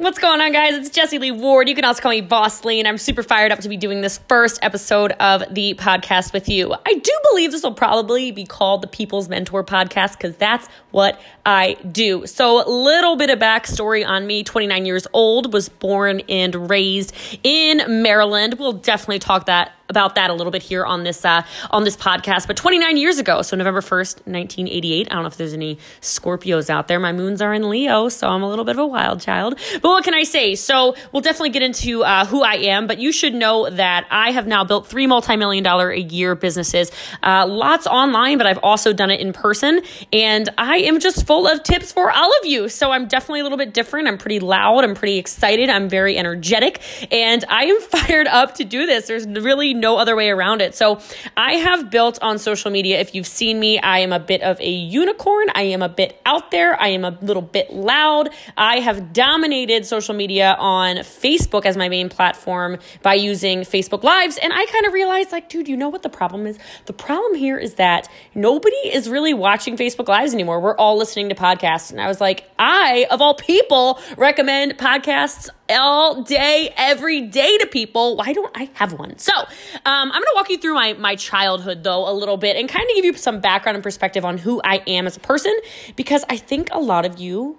What's going on, guys? It's Jessie Lee Ward. You can also call me Boss Lee, and I'm super fired up to be doing this first episode of the podcast with you. I do believe this will probably be called the People's Mentor Podcast because that's what I do. So, a little bit of backstory on me 29 years old, was born and raised in Maryland. We'll definitely talk that about that a little bit here on this uh, on this podcast. But 29 years ago, so November 1st, 1988. I don't know if there's any Scorpios out there. My moons are in Leo, so I'm a little bit of a wild child. But what can I say? So we'll definitely get into uh, who I am. But you should know that I have now built three multi-million dollar a year businesses. Uh, lots online, but I've also done it in person. And I am just full of tips for all of you. So I'm definitely a little bit different. I'm pretty loud. I'm pretty excited. I'm very energetic, and I am fired up to do this. There's really no other way around it. So I have built on social media. If you've seen me, I am a bit of a unicorn. I am a bit out there. I am a little bit loud. I have dominated social media on Facebook as my main platform by using Facebook Lives. And I kind of realized, like, dude, you know what the problem is? The problem here is that nobody is really watching Facebook Lives anymore. We're all listening to podcasts. And I was like, I, of all people, recommend podcasts all day, every day to people. Why don't I have one? So, um, I'm going to walk you through my, my childhood, though, a little bit and kind of give you some background and perspective on who I am as a person because I think a lot of you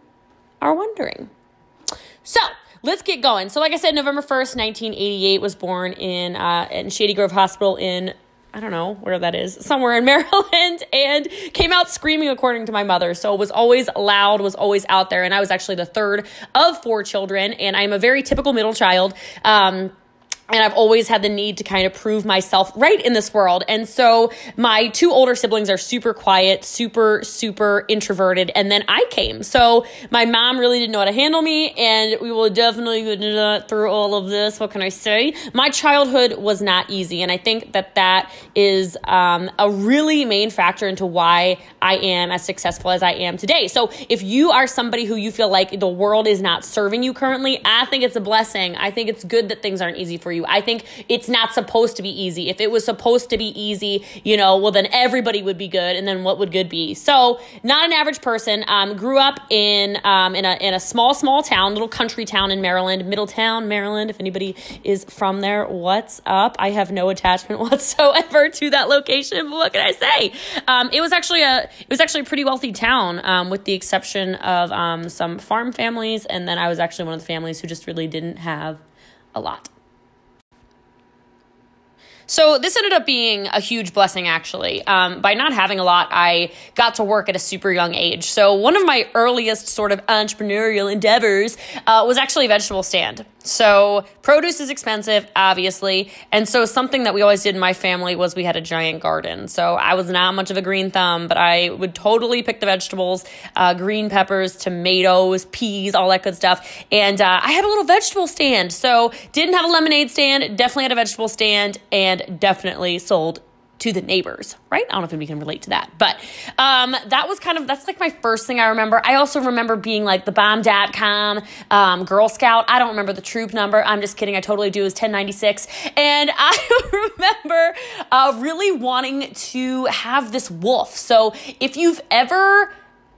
are wondering. So, let's get going. So, like I said, November 1st, 1988, was born in, uh, in Shady Grove Hospital in I don't know where that is, somewhere in Maryland, and came out screaming according to my mother. So it was always loud, was always out there. And I was actually the third of four children, and I'm a very typical middle child. Um, and I've always had the need to kind of prove myself right in this world. And so my two older siblings are super quiet, super, super introverted. And then I came. So my mom really didn't know how to handle me. And we will definitely get through all of this. What can I say? My childhood was not easy. And I think that that is um, a really main factor into why I am as successful as I am today. So if you are somebody who you feel like the world is not serving you currently, I think it's a blessing. I think it's good that things aren't easy for you. I think it's not supposed to be easy. If it was supposed to be easy, you know, well, then everybody would be good. And then what would good be? So, not an average person. Um, grew up in, um, in, a, in a small, small town, little country town in Maryland, Middletown, Maryland. If anybody is from there, what's up? I have no attachment whatsoever to that location. But what can I say? Um, it was actually a, it was actually a pretty wealthy town, um, with the exception of um, some farm families. And then I was actually one of the families who just really didn't have a lot. So this ended up being a huge blessing, actually. Um, by not having a lot, I got to work at a super young age. So one of my earliest sort of entrepreneurial endeavors uh, was actually a vegetable stand. So produce is expensive, obviously. And so something that we always did in my family was we had a giant garden. So I was not much of a green thumb, but I would totally pick the vegetables, uh, green peppers, tomatoes, peas, all that good stuff. And uh, I had a little vegetable stand. So didn't have a lemonade stand, definitely had a vegetable stand, and definitely sold to the neighbors, right? I don't know if anybody can relate to that, but um, that was kind of that's like my first thing I remember. I also remember being like the bomb.com, um, Girl Scout. I don't remember the troop number. I'm just kidding. I totally do. It was 1096. And I remember uh, really wanting to have this wolf. So if you've ever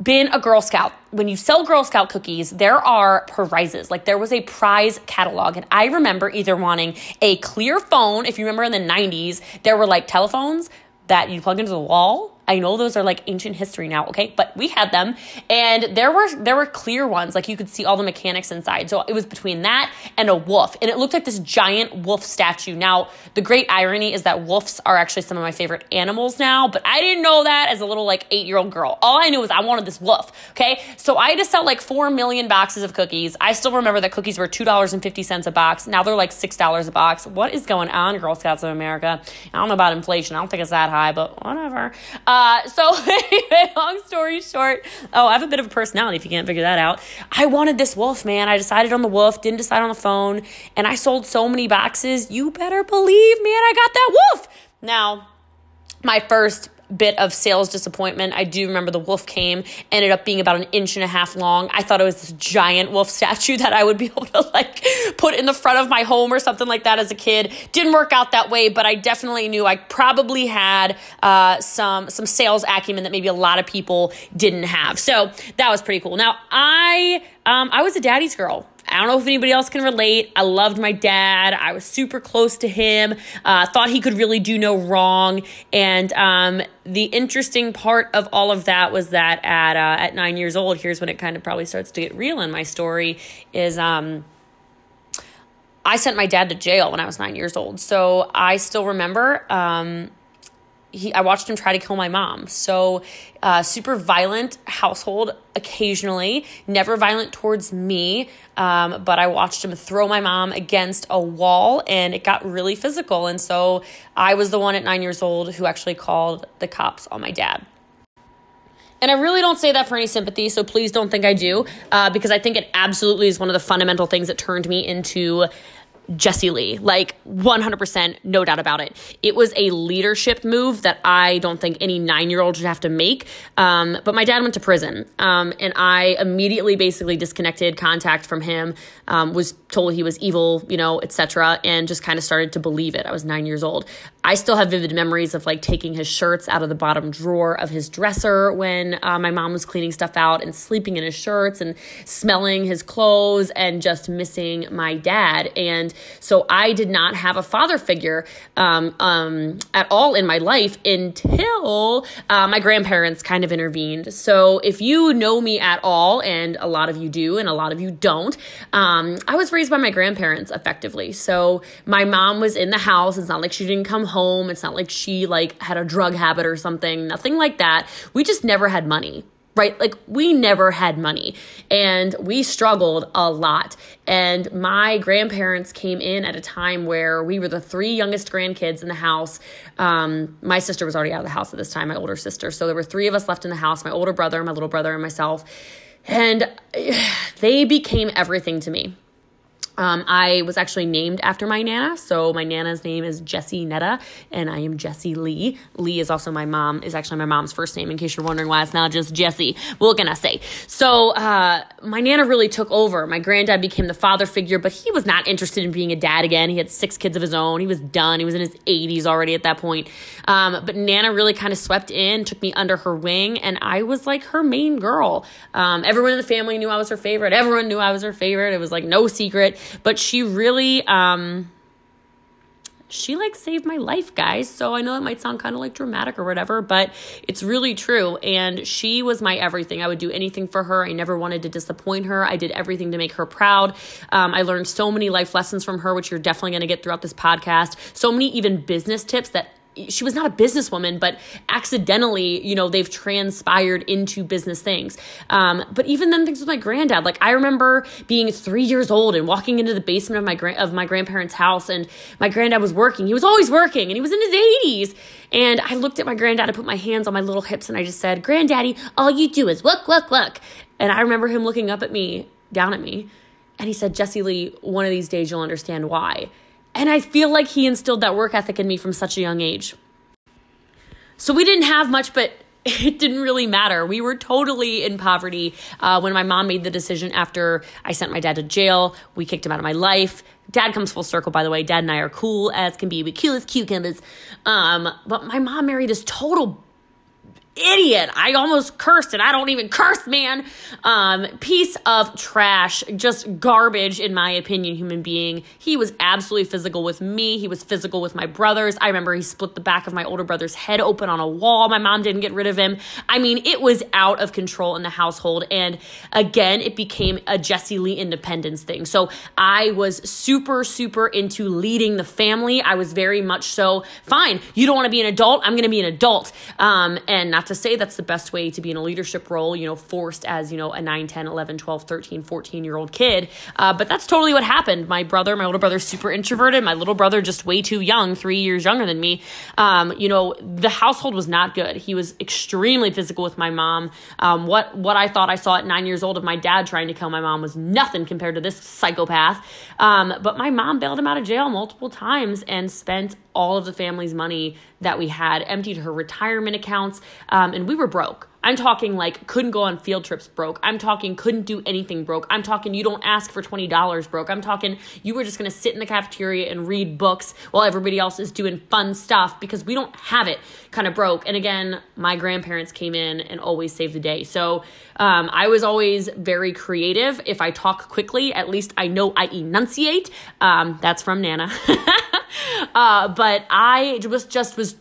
been a Girl Scout, when you sell Girl Scout cookies, there are prizes. Like there was a prize catalog. And I remember either wanting a clear phone. If you remember in the 90s, there were like telephones that you plug into the wall I know those are like ancient history now, okay? But we had them and there were there were clear ones like you could see all the mechanics inside. So it was between that and a wolf and it looked like this giant wolf statue. Now, the great irony is that wolves are actually some of my favorite animals now, but I didn't know that as a little like 8-year-old girl. All I knew was I wanted this wolf, okay? So I had to sell like 4 million boxes of cookies. I still remember that cookies were $2.50 a box. Now they're like $6 a box. What is going on, Girl Scouts of America? I don't know about inflation. I don't think it's that high, but whatever. Uh, so long story short, oh, I have a bit of a personality if you can't figure that out. I wanted this wolf, man. I decided on the wolf, didn't decide on the phone, and I sold so many boxes. You better believe, man, I got that wolf. Now, my first bit of sales disappointment. I do remember the wolf came, ended up being about an inch and a half long. I thought it was this giant wolf statue that I would be able to like put in the front of my home or something like that as a kid. Didn't work out that way, but I definitely knew I probably had uh, some some sales acumen that maybe a lot of people didn't have. So that was pretty cool. Now I um, I was a daddy's girl I don't know if anybody else can relate. I loved my dad. I was super close to him. Uh, thought he could really do no wrong. And um, the interesting part of all of that was that at uh, at nine years old, here's when it kind of probably starts to get real in my story. Is um, I sent my dad to jail when I was nine years old. So I still remember. Um, he, I watched him try to kill my mom. So, uh, super violent household occasionally, never violent towards me. Um, but I watched him throw my mom against a wall and it got really physical. And so I was the one at nine years old who actually called the cops on my dad. And I really don't say that for any sympathy, so please don't think I do, uh, because I think it absolutely is one of the fundamental things that turned me into Jessie Lee. Like 100%, no doubt about it. It was a leadership move that I don't think any nine year old should have to make. Um, but my dad went to prison, um, and I immediately basically disconnected contact from him, um, was told he was evil, you know, etc., and just kind of started to believe it. I was nine years old. I still have vivid memories of like taking his shirts out of the bottom drawer of his dresser when uh, my mom was cleaning stuff out and sleeping in his shirts and smelling his clothes and just missing my dad. And so I did not have a father figure um, um, at all in my life until uh, my grandparents kind of intervened. So if you know me at all, and a lot of you do, and a lot of you don't, um, I was raised by my grandparents effectively. So my mom was in the house. It's not like she didn't come home. It's not like she like had a drug habit or something. Nothing like that. We just never had money right? Like we never had money and we struggled a lot. And my grandparents came in at a time where we were the three youngest grandkids in the house. Um, my sister was already out of the house at this time, my older sister. So there were three of us left in the house my older brother, my little brother, and myself. And they became everything to me. Um, I was actually named after my Nana. So my Nana's name is Jessie Netta, and I am Jessie Lee. Lee is also my mom, is actually my mom's first name, in case you're wondering why it's not just Jessie. What can I say? So uh, my Nana really took over. My granddad became the father figure, but he was not interested in being a dad again. He had six kids of his own. He was done. He was in his 80s already at that point. Um, but Nana really kind of swept in, took me under her wing, and I was like her main girl. Um, everyone in the family knew I was her favorite. Everyone knew I was her favorite. It was like no secret but she really um she like saved my life, guys. So I know it might sound kind of like dramatic or whatever, but it's really true. And she was my everything. I would do anything for her. I never wanted to disappoint her. I did everything to make her proud. Um, I learned so many life lessons from her, which you're definitely going to get throughout this podcast. So many even business tips that she was not a businesswoman, but accidentally, you know, they've transpired into business things. Um, but even then, things with my granddad, like I remember being three years old and walking into the basement of my gra- of my grandparents' house, and my granddad was working. He was always working, and he was in his eighties. And I looked at my granddad, I put my hands on my little hips, and I just said, "Granddaddy, all you do is look, look, look." And I remember him looking up at me, down at me, and he said, "Jessie Lee, one of these days you'll understand why." And I feel like he instilled that work ethic in me from such a young age. So we didn't have much, but it didn't really matter. We were totally in poverty uh, when my mom made the decision after I sent my dad to jail. We kicked him out of my life. Dad comes full circle, by the way. Dad and I are cool as can be. We cool as cucumbers. Um, but my mom married this total idiot. I almost cursed and I don't even curse, man. Um, piece of trash, just garbage, in my opinion, human being. He was absolutely physical with me. He was physical with my brothers. I remember he split the back of my older brother's head open on a wall. My mom didn't get rid of him. I mean, it was out of control in the household. And again, it became a Jessie Lee independence thing. So I was super, super into leading the family. I was very much so, fine, you don't want to be an adult. I'm going to be an adult. Um, and not not to say that's the best way to be in a leadership role, you know, forced as, you know, a 9, 10, 11, 12, 13, 14 year old kid. Uh, but that's totally what happened. My brother, my older brother, super introverted. My little brother, just way too young, three years younger than me. Um, you know, the household was not good. He was extremely physical with my mom. Um, what, what I thought I saw at nine years old of my dad trying to kill my mom was nothing compared to this psychopath. Um, but my mom bailed him out of jail multiple times and spent all of the family's money that we had, emptied her retirement accounts, um, and we were broke. I'm talking like couldn't go on field trips broke. I'm talking couldn't do anything broke. I'm talking you don't ask for $20 broke. I'm talking you were just going to sit in the cafeteria and read books while everybody else is doing fun stuff because we don't have it kind of broke. And again, my grandparents came in and always saved the day. So um, I was always very creative. If I talk quickly, at least I know I enunciate. Um, that's from Nana. uh, but I was just was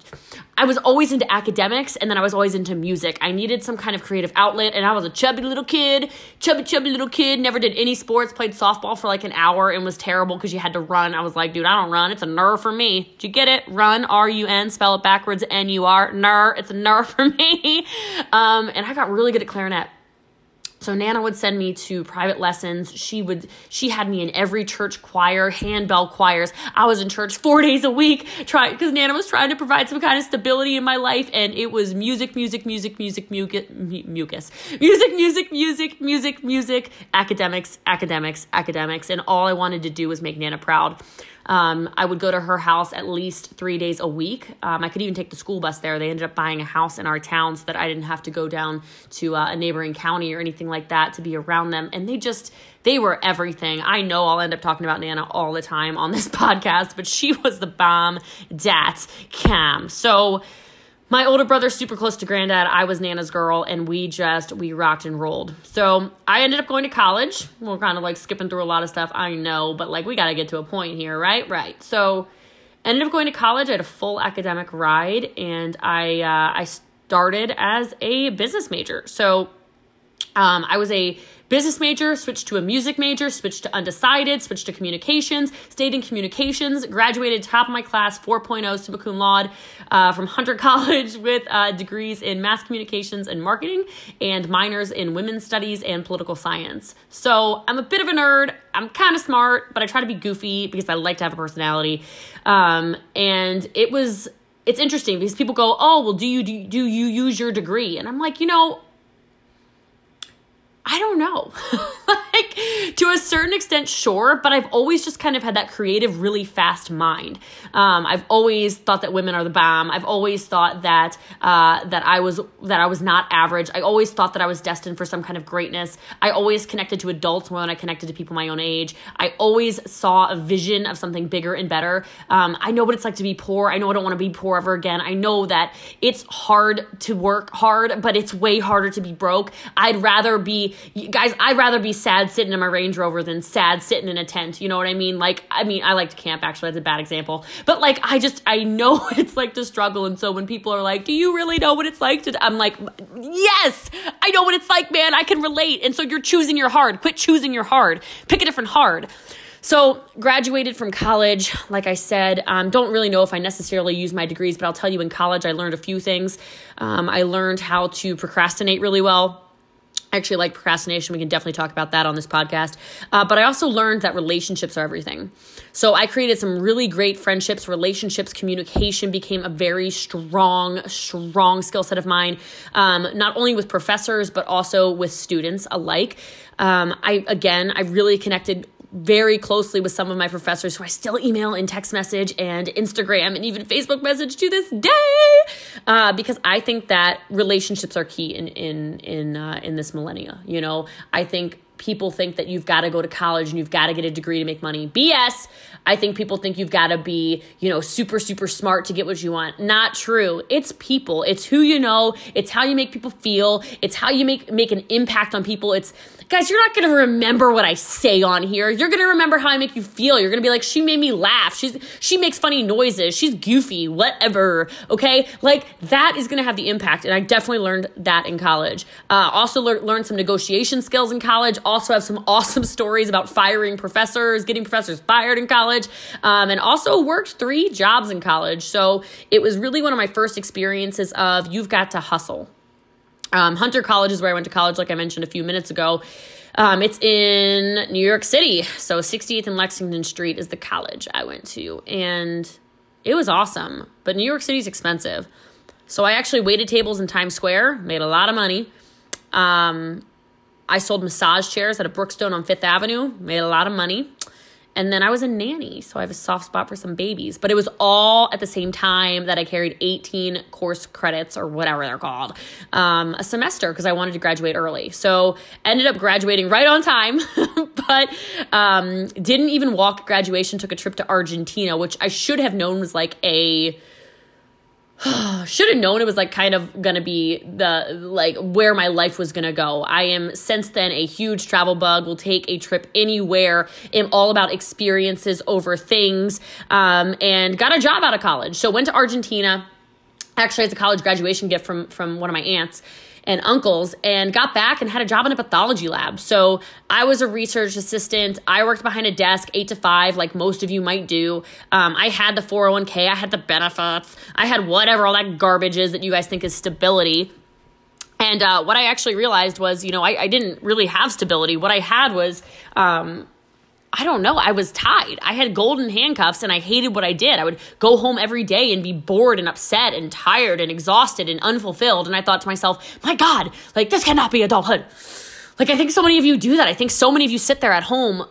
I was always into academics and then I was always into music. I needed some kind of creative outlet and I was a chubby little kid, chubby, chubby little kid, never did any sports, played softball for like an hour and was terrible because you had to run. I was like, dude, I don't run. It's a nerve for me. Did you get it? Run, R U N, spell it backwards, N U R, ner. It's a nerve for me. Um, and I got really good at clarinet. So Nana would send me to private lessons. She would she had me in every church choir, handbell choirs. I was in church 4 days a week trying cuz Nana was trying to provide some kind of stability in my life and it was music, music, music, music, mucus, mucus. Music, music, music, music, music, academics, academics, academics and all I wanted to do was make Nana proud. Um, I would go to her house at least three days a week. Um, I could even take the school bus there. They ended up buying a house in our town so that I didn't have to go down to uh, a neighboring county or anything like that to be around them. And they just, they were everything. I know I'll end up talking about Nana all the time on this podcast, but she was the bomb dat cam. So, my older brother's super close to granddad. I was Nana's girl, and we just we rocked and rolled. So I ended up going to college. We're kind of like skipping through a lot of stuff, I know, but like we got to get to a point here, right? Right. So ended up going to college. I had a full academic ride, and I uh, I started as a business major. So um, I was a business major, switched to a music major, switched to undecided, switched to communications, stayed in communications, graduated top of my class, 4.0 summa cum laude uh, from Hunter College with uh, degrees in mass communications and marketing and minors in women's studies and political science. So I'm a bit of a nerd. I'm kind of smart, but I try to be goofy because I like to have a personality. Um, and it was it's interesting because people go, "Oh, well, do you do, do you use your degree?" And I'm like, you know, I don't know. like to a certain extent, sure, but I've always just kind of had that creative, really fast mind. Um, I've always thought that women are the bomb. I've always thought that uh, that I was that I was not average. I always thought that I was destined for some kind of greatness. I always connected to adults more than I connected to people my own age. I always saw a vision of something bigger and better. Um, I know what it's like to be poor. I know I don't want to be poor ever again. I know that it's hard to work hard, but it's way harder to be broke. I'd rather be guys, I'd rather be sad sitting in my Range Rover than sad sitting in a tent. You know what I mean? Like, I mean, I like to camp actually, that's a bad example. But like, I just, I know it's like to struggle. And so when people are like, do you really know what it's like to, I'm like, yes, I know what it's like, man. I can relate. And so you're choosing your hard. Quit choosing your hard. Pick a different hard. So, graduated from college, like I said, um, don't really know if I necessarily use my degrees, but I'll tell you in college I learned a few things. Um, I learned how to procrastinate really well. Actually like procrastination. We can definitely talk about that on this podcast. Uh, but I also learned that relationships are everything. So I created some really great friendships, relationships, communication became a very strong, strong skill set of mine, um, not only with professors, but also with students alike. Um, I, again, I really connected very closely with some of my professors who I still email and text message and Instagram and even Facebook message to this day, uh, because I think that relationships are key in in in uh, in this millennia. You know, I think people think that you've got to go to college and you've got to get a degree to make money. BS. I think people think you've got to be, you know, super, super smart to get what you want. Not true. It's people. It's who you know. It's how you make people feel. It's how you make make an impact on people. It's guys, you're not going to remember what I say on here. You're going to remember how I make you feel. You're going to be like, she made me laugh. She's she makes funny noises. She's goofy. Whatever. Okay, like that is going to have the impact. And I definitely learned that in college. Uh, also le- learned some negotiation skills in college. Also have some awesome stories about firing professors, getting professors fired in college um, and also worked three jobs in college. So it was really one of my first experiences of you've got to hustle. Um, Hunter College is where I went to college, like I mentioned a few minutes ago. Um, it's in New York City. So 68th and Lexington Street is the college I went to. And it was awesome. But New York City's expensive. So I actually waited tables in Times Square, made a lot of money. Um, I sold massage chairs at a Brookstone on Fifth Avenue, made a lot of money. And then I was a nanny, so I have a soft spot for some babies. But it was all at the same time that I carried 18 course credits or whatever they're called um, a semester because I wanted to graduate early. So ended up graduating right on time, but um, didn't even walk graduation. Took a trip to Argentina, which I should have known was like a should have known it was like kind of gonna be the like where my life was gonna go. I am since then a huge travel bug. Will take a trip anywhere. Am all about experiences over things. Um, and got a job out of college. So went to Argentina. Actually, as a college graduation gift from from one of my aunts and uncles and got back and had a job in a pathology lab. So I was a research assistant. I worked behind a desk eight to five, like most of you might do. Um, I had the 401k, I had the benefits, I had whatever all that garbage is that you guys think is stability. And uh, what I actually realized was, you know, I, I, didn't really have stability. What I had was um, I don't know. I was tied. I had golden handcuffs and I hated what I did. I would go home every day and be bored and upset and tired and exhausted and unfulfilled. And I thought to myself, my God, like this cannot be adulthood. Like I think so many of you do that. I think so many of you sit there at home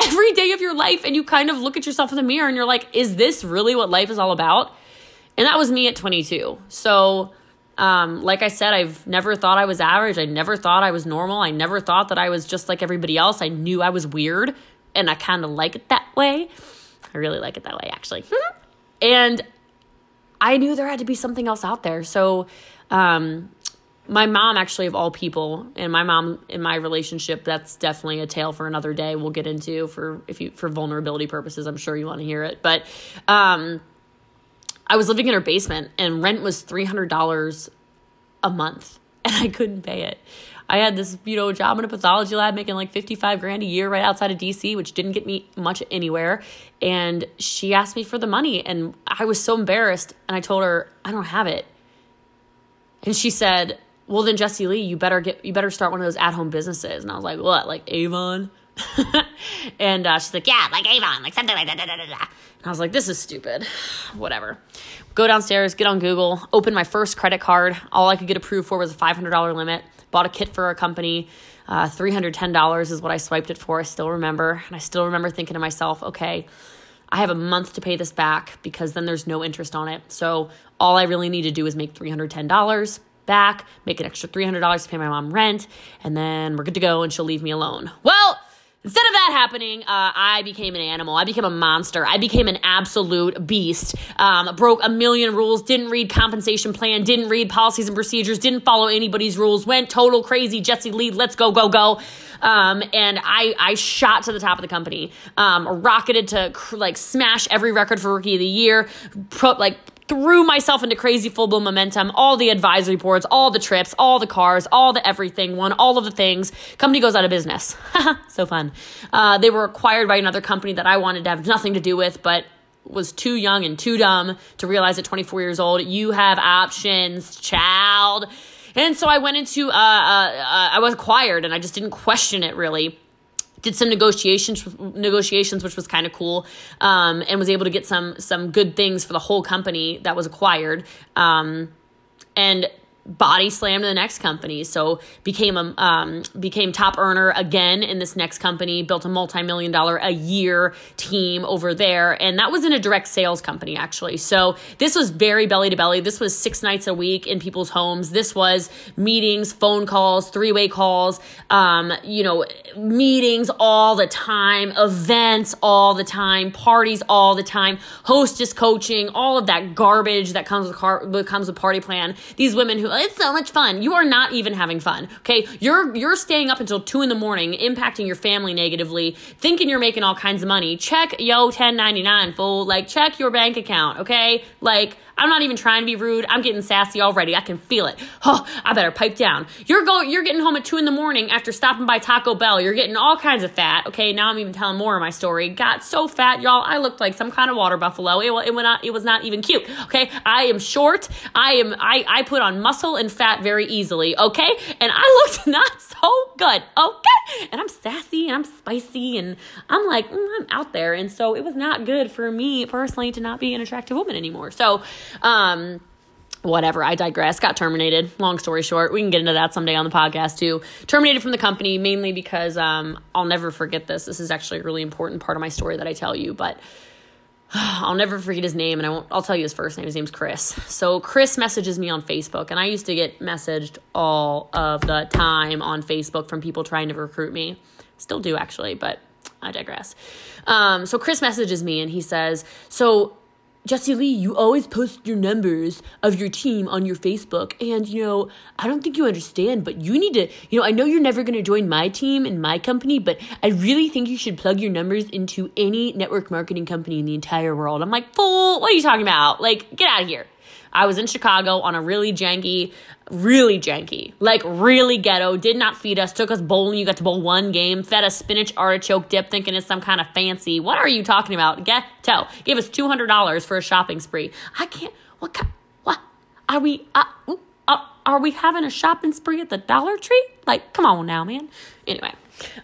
every day of your life and you kind of look at yourself in the mirror and you're like, is this really what life is all about? And that was me at 22. So, um, like I said, I've never thought I was average. I never thought I was normal. I never thought that I was just like everybody else. I knew I was weird and I kind of like it that way. I really like it that way, actually. and I knew there had to be something else out there. So, um, my mom, actually, of all people, and my mom in my relationship, that's definitely a tale for another day. We'll get into for if you for vulnerability purposes. I'm sure you want to hear it, but um, I was living in her basement, and rent was three hundred dollars a month, and I couldn't pay it. I had this, you know, job in a pathology lab making like 55 grand a year right outside of DC, which didn't get me much anywhere. And she asked me for the money and I was so embarrassed and I told her, I don't have it. And she said, Well then Jessie Lee, you better get you better start one of those at-home businesses. And I was like, What, like Avon? and uh, she's like, Yeah, like Avon, like something like that. Da, da, da, and I was like, This is stupid. Whatever. Go downstairs, get on Google, open my first credit card. All I could get approved for was a $500 limit bought a kit for a company. Uh, $310 is what I swiped it for. I still remember. And I still remember thinking to myself, okay, I have a month to pay this back because then there's no interest on it. So all I really need to do is make $310 back, make an extra $300 to pay my mom rent, and then we're good to go and she'll leave me alone. Well, Instead of that happening, uh, I became an animal. I became a monster. I became an absolute beast. Um, broke a million rules, didn't read compensation plan, didn't read policies and procedures, didn't follow anybody's rules, went total crazy. Jessie Lee, let's go, go, go. Um, and I, I shot to the top of the company, um, rocketed to like smash every record for rookie of the year, like threw myself into crazy full blown momentum, all the advisory boards, all the trips, all the cars, all the everything, won all of the things. Company goes out of business. so fun. Uh, they were acquired by another company that I wanted to have nothing to do with, but was too young and too dumb to realize at 24 years old, you have options, child. And so I went into, uh, uh, uh I was acquired and I just didn't question it really did some negotiations negotiations which was kind of cool um, and was able to get some some good things for the whole company that was acquired. Um, and body slammed to the next company. So became a um, became top earner again in this next company built a multi-million dollar a year team over there. And that was in a direct sales company actually. So this was very belly to belly. This was six nights a week in people's homes. This was meetings phone calls three-way calls um, you know meetings all the time events all the time parties all the time hostess coaching all of that garbage that comes with car comes with party plan. These women who it's so much fun. You are not even having fun. Okay. You're you're staying up until two in the morning, impacting your family negatively, thinking you're making all kinds of money. Check yo 1099 fool. Like check your bank account. Okay. Like I'm not even trying to be rude. I'm getting sassy already. I can feel it. Oh, I better pipe down. You're going you're getting home at two in the morning after stopping by Taco Bell. You're getting all kinds of fat. Okay, now I'm even telling more of my story. Got so fat, y'all. I looked like some kind of water buffalo. It, it, not, it was not even cute. Okay. I am short. I am I, I put on muscle and fat very easily. Okay. And I looked not so good. Okay. And I'm sassy and I'm spicy and I'm like, mm, I'm out there. And so it was not good for me personally to not be an attractive woman anymore. So um, whatever. I digress. Got terminated. Long story short, we can get into that someday on the podcast too. Terminated from the company mainly because um, I'll never forget this. This is actually a really important part of my story that I tell you, but I'll never forget his name, and I won't. I'll tell you his first name. His name's Chris. So Chris messages me on Facebook, and I used to get messaged all of the time on Facebook from people trying to recruit me. Still do actually, but I digress. Um, so Chris messages me, and he says, "So Jessie Lee, you always post your numbers of your team on your Facebook. And, you know, I don't think you understand, but you need to, you know, I know you're never going to join my team and my company, but I really think you should plug your numbers into any network marketing company in the entire world. I'm like, fool, what are you talking about? Like, get out of here. I was in Chicago on a really janky, really janky, like really ghetto, did not feed us, took us bowling. You got to bowl one game, fed us spinach artichoke dip, thinking it's some kind of fancy. What are you talking about? Ghetto. Gave us $200 for a shopping spree. I can't, what what? Are we, uh, uh, are we having a shopping spree at the Dollar Tree? Like, come on now, man. Anyway.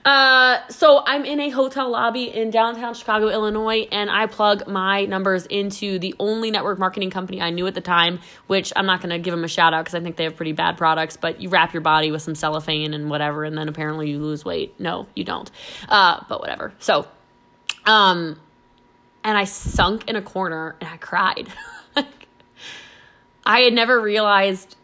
Uh, so I'm in a hotel lobby in downtown Chicago, Illinois, and I plug my numbers into the only network marketing company I knew at the time, which I'm not going to give them a shout out because I think they have pretty bad products, but you wrap your body with some cellophane and whatever, and then apparently you lose weight. No, you don't. Uh, but whatever. So, um, and I sunk in a corner and I cried. I had never realized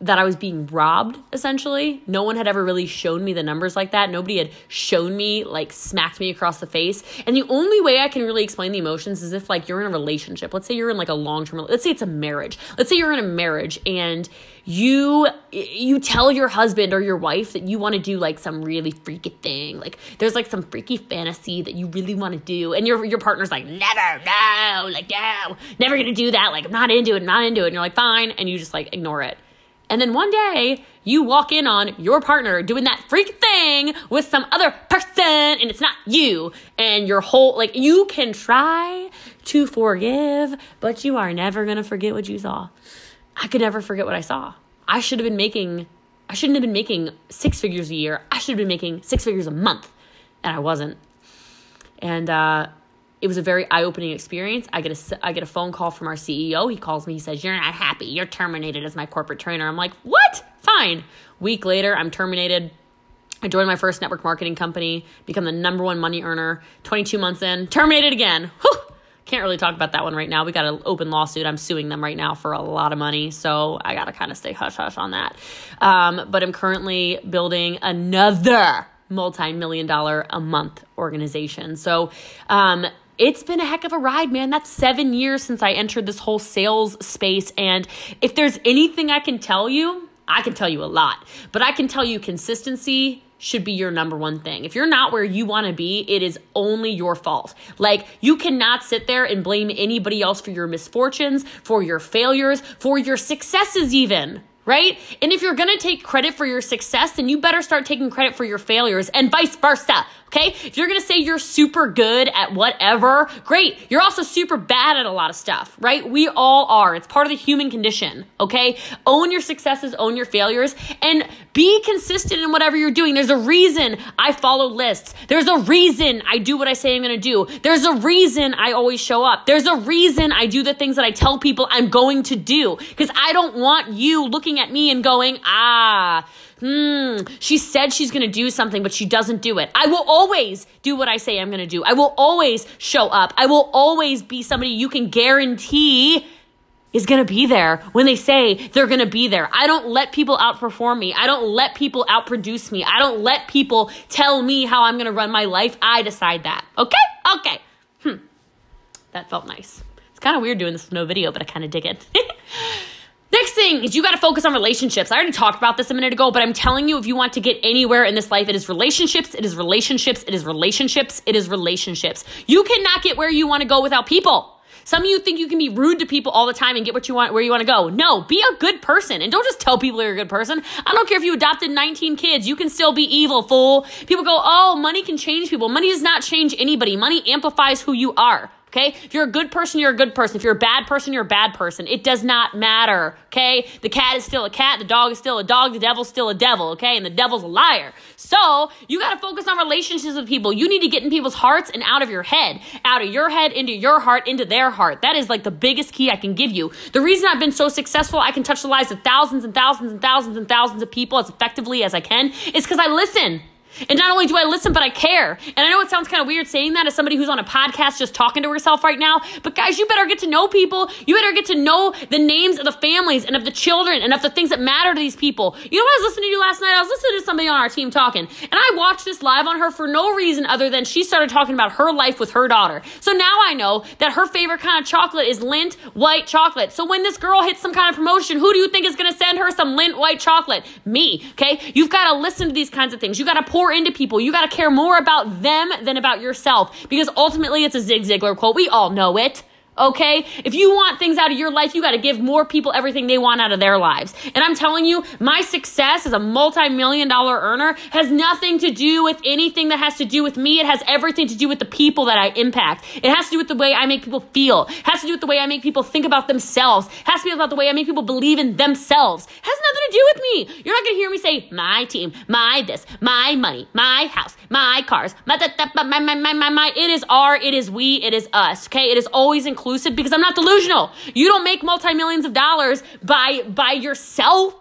that I was being robbed essentially. No one had ever really shown me the numbers like that. Nobody had shown me, like, smacked me across the face. And the only way I can really explain the emotions is if, like, you're in a relationship. Let's say you're in, like, a long term, let's say it's a marriage. Let's say you're in a marriage and you you tell your husband or your wife that you want to do like some really freaky thing like there's like some freaky fantasy that you really want to do and your your partner's like never no like no never gonna do that like i'm not into it not into it and you're like fine and you just like ignore it and then one day you walk in on your partner doing that freak thing with some other person and it's not you. And your whole, like, you can try to forgive, but you are never going to forget what you saw. I could never forget what I saw. I should have been making, I shouldn't have been making six figures a year. I should have been making six figures a month. And I wasn't. And, uh, it was a very eye-opening experience. I get a I get a phone call from our CEO. He calls me. He says, "You're not happy. You're terminated as my corporate trainer." I'm like, "What? Fine." Week later, I'm terminated. I joined my first network marketing company, become the number one money earner. 22 months in, terminated again. Whew. Can't really talk about that one right now. We got an open lawsuit. I'm suing them right now for a lot of money, so I got to kind of stay hush hush on that. Um, but I'm currently building another multi-million dollar a month organization. So um, it's been a heck of a ride, man. That's seven years since I entered this whole sales space. And if there's anything I can tell you, I can tell you a lot, but I can tell you consistency should be your number one thing. If you're not where you want to be, it is only your fault. Like, you cannot sit there and blame anybody else for your misfortunes, for your failures, for your successes, even right? And if you're gonna take credit for your success, then you better start taking credit for your failures and vice versa. Okay. If you're to say you're super good at whatever, great. You're also super bad at a lot of stuff, right? We all are. It's part of the human condition. Okay. Own your successes, own your failures, and be consistent in whatever you're doing. There's a reason I follow lists. There's a reason I do what I say I'm to do. There's a reason I always show up. There's a reason I do the things that I tell people I'm going to do because I don't want you looking at me and going, ah, hmm, she said she's going to do something, but she doesn't do it. I will always do what I say I'm going to do. I will always show up. I will always be somebody you can guarantee is going to be there when they say they're going to be there. I don't let people outperform me. I don't let people outproduce me. I don't let people tell me how I'm going to run my life. I decide that. Okay? Okay. Hmm. That felt nice. It's kind of weird doing this with no video, but I kind of dig it. Next thing is you got to focus on relationships. I already talked about this a minute ago, but I'm telling you, if you want to get anywhere in this life, it is relationships, it is relationships, it is relationships, it is relationships. You cannot get where you want to go without people. Some of you think you can be rude to people all the time and get what you want where you want to go. No, be a good person and don't just tell people you're a good person. I don't care if you adopted 19 kids, you can still be evil, fool. People go, "Oh, money can change people." Money does not change anybody. Money amplifies who you are. Okay? If you're a good person, you're a good person. If you're a bad person, you're a bad person. It does not matter. Okay? The cat is still a cat. The dog is still a dog. The devil's still a devil. Okay? And the devil's a liar. So you got to focus on relationships with people. You need to get in people's hearts and out of your head. Out of your head, into your heart, into their heart. That is like the biggest key I can give you. The reason I've been so successful, I can touch the lives of thousands and thousands and thousands and thousands of people as effectively as I can, is because I listen. And not only do I listen, but I care. And I know it sounds kind of weird saying that as somebody who's on a podcast just talking to herself right now, but guys, you better get to know people. You better get to know the names of the families and of the children and of the things that matter to these people. You know what I was listening to last night? I was listening to somebody on our team talking, and I watched this live on her for no reason other than she started talking about her life with her daughter. So now I know that her favorite kind of chocolate is Lindt white chocolate. So when this girl hits some kind of promotion, who do you think is going to send her some Lindt white chocolate? Me, okay? You've got to listen to these kinds of things. You got to pour into people. You got to care more about them than about yourself because ultimately it's a Zig Ziglar quote. We all know it okay? If you want things out of your life, you got to give more people everything they want out of their lives. And I'm telling you, my success as a multi million dollar earner has nothing to do with anything that has to do with me. It has everything to do with the people that I impact. It has to do with the way I make people feel. It has to do with the way I make people think about themselves. It has to be about the way I make people believe in themselves. It has nothing to do with me. You're not going to hear me say my team, my this, my money, my house, my cars, my, my, my, my, my, my. It is our, it is we, it is us, okay? It is always included because I'm not delusional. You don't make multi millions of dollars by by yourself.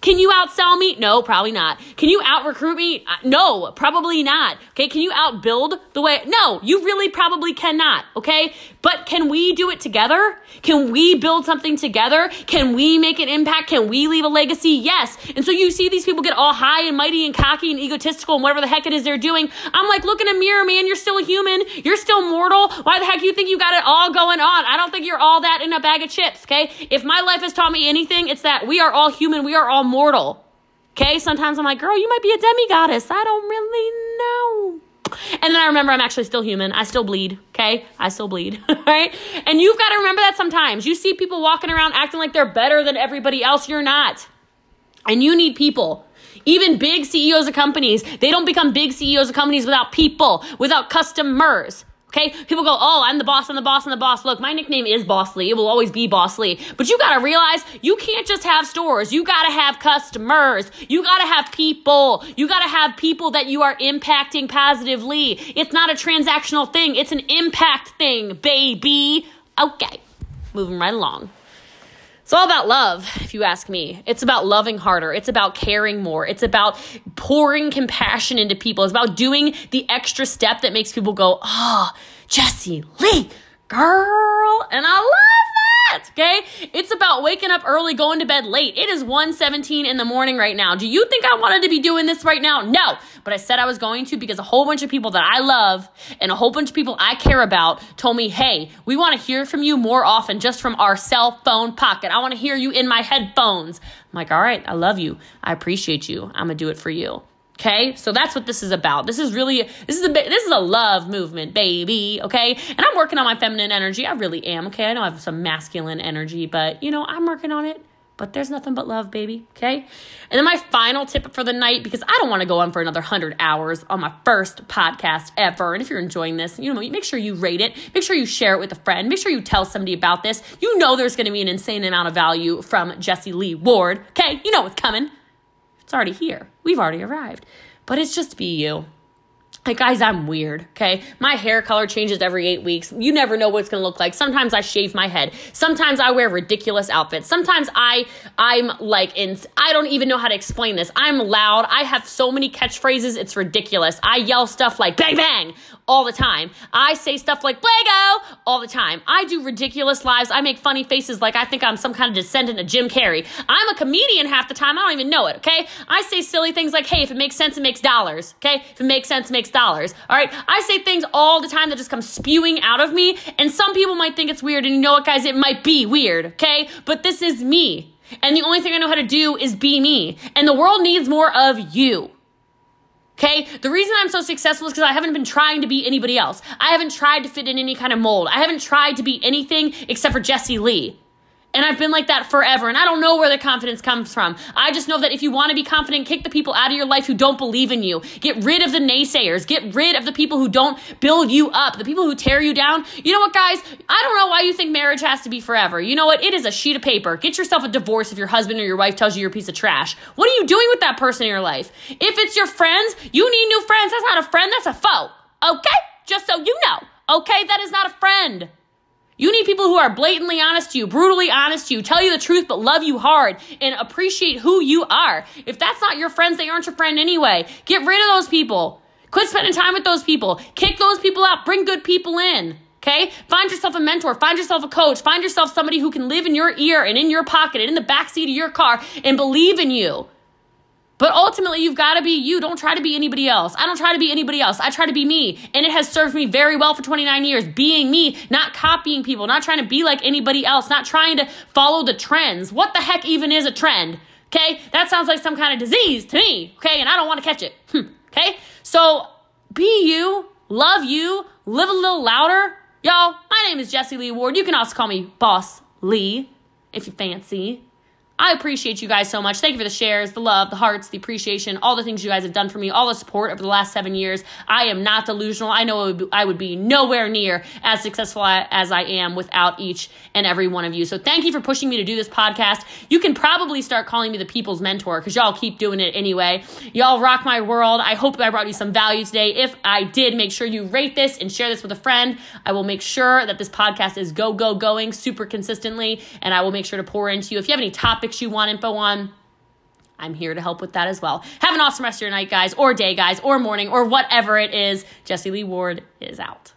Can you outsell me? No, probably not. Can you out recruit me? Uh, no, probably not. Okay, can you outbuild the way? No, you really probably cannot. Okay, but can we do it together? Can we build something together? Can we make an impact? Can we leave a legacy? Yes. And so you see these people get all high and mighty and cocky and egotistical and whatever the heck it is they're doing. I'm like, look in a mirror, man. You're still a human. You're still mortal. Why the heck do you think you got it all going on? I don't think you're all that in a bag of chips. Okay, if my life has taught me anything, it's that we are all human. We are all mortal. Okay, sometimes I'm like, girl, you might be a demigoddess. I don't really know. And then I remember I'm actually still human. I still bleed. Okay, I still bleed. right? And you've got to remember that sometimes. You see people walking around acting like they're better than everybody else. You're not. And you need people. Even big CEOs of companies, they don't become big CEOs of companies without people, without customers. Okay, people go, oh, I'm the boss, I'm the boss, I'm the boss. Look, my nickname is Bossly. It will always be Bossly. But you gotta realize you can't just have stores. You gotta have customers. You gotta have people. You gotta have people that you are impacting positively. It's not a transactional thing, it's an impact thing, baby. Okay, moving right along. It's all about love, if you ask me. It's about loving harder. It's about caring more. It's about pouring compassion into people. It's about doing the extra step that makes people go, oh, Jessie Lee, girl. And I love Okay. It's about waking up early, going to bed late. It is 1:17 in the morning right now. Do you think I wanted to be doing this right now? No. But I said I was going to because a whole bunch of people that I love and a whole bunch of people I care about told me, hey, we want to hear from you more often just from our cell phone pocket. I want to hear you in my headphones. I'm like, all right, I love you. I appreciate you. I'm going to do it for you. Okay, so that's what this is about. This is really this is a this is a love movement, baby. Okay, and I'm working on my feminine energy. I really am. Okay, I know I have some masculine energy, but you know I'm working on it. But there's nothing but love, baby. Okay, and then my final tip for the night because I don't want to go on for another hundred hours on my first podcast ever. And if you're enjoying this, you know, make sure you rate it. Make sure you share it with a friend. Make sure you tell somebody about this. You know there's going to be an insane amount of value from Jessie Lee Ward. Okay, you know what's coming. It's already here. We've already arrived. But it's just be you. Like, guys, I'm weird, okay? My hair color changes every eight weeks. You never know what it's gonna look like. Sometimes I shave my head. Sometimes I wear ridiculous outfits. Sometimes I, I'm like, in, I don't even know how to explain this. I'm loud. I have so many catchphrases, it's ridiculous. I yell stuff like bang bang all the time. I say stuff like Lego all the time. I do ridiculous lives. I make funny faces like I think I'm some kind of descendant of Jim Carrey. I'm a comedian half the time. I don't even know it, okay? I say silly things like, hey, if it makes sense, it makes dollars, okay? If it makes sense, it makes dollars, all right? I say things all the time that just come spewing out of me, and some people might think it's weird, and you know what, guys? It might be weird, okay? But this is me. And the only thing I know how to do is be me. And the world needs more of you. Okay? The reason I'm so successful is because I haven't been trying to be anybody else. I haven't tried to fit in any kind of mold. I haven't tried to be anything except for Jessie Lee. And I've been like that forever. And I don't know where the confidence comes from. I just know that if you want to be confident, kick the people out of your life who don't believe in you. Get rid of the naysayers. Get rid of the people who don't build you up, the people who tear you down. You know what, guys? I don't know why you think marriage has to be forever. You know what? It is a sheet of paper. Get yourself a divorce if your husband or your wife tells you you're a piece of trash. What are you doing with that person in your life? If it's your friends, you need new friends. That's not a friend, that's a foe. Okay? Just so you know. Okay? That is not a friend. You need people who are blatantly honest to you, brutally honest to you, tell you the truth, but love you hard and appreciate who you are. If that's not your friends, they aren't your friend anyway. Get rid of those people. Quit spending time with those people. Kick those people out. Bring good people in. Okay? Find yourself a mentor. Find yourself a coach. Find yourself somebody who can live in your ear and in your pocket and in the backseat of your car and believe in you. But ultimately, you've got to be you. Don't try to be anybody else. I don't try to be anybody else. I try to be me. And it has served me very well for 29 years. Being me, not copying people, not trying to be like anybody else, not trying to follow the trends. What the heck even is a trend? Okay? That sounds like some kind of disease to me. Okay? And I don't want to catch it. Okay? So be you, love you, live a little louder. Y'all, my name is Jessie Lee Ward. You can also call me Boss Lee if you fancy. I appreciate you guys so much. Thank you for the shares, the love, the hearts, the appreciation, all the things you guys have done for me, all the support over the last seven years. I am not delusional. I know I would be nowhere near as successful as I am without each and every one of you. So thank you for pushing me to do this podcast. You can probably start calling me the people's mentor because y'all keep doing it anyway. Y'all rock my world. I hope I brought you some value today. If I did, make sure you rate this and share this with a friend. I will make sure that this podcast is go, go, going super consistently, and I will make sure to pour into you. If you have any topics, topics you want info on, I'm here to help with that as well. Have an awesome rest of your night, guys, or day, guys, or morning, or whatever it is. Jessie Lee Ward is out.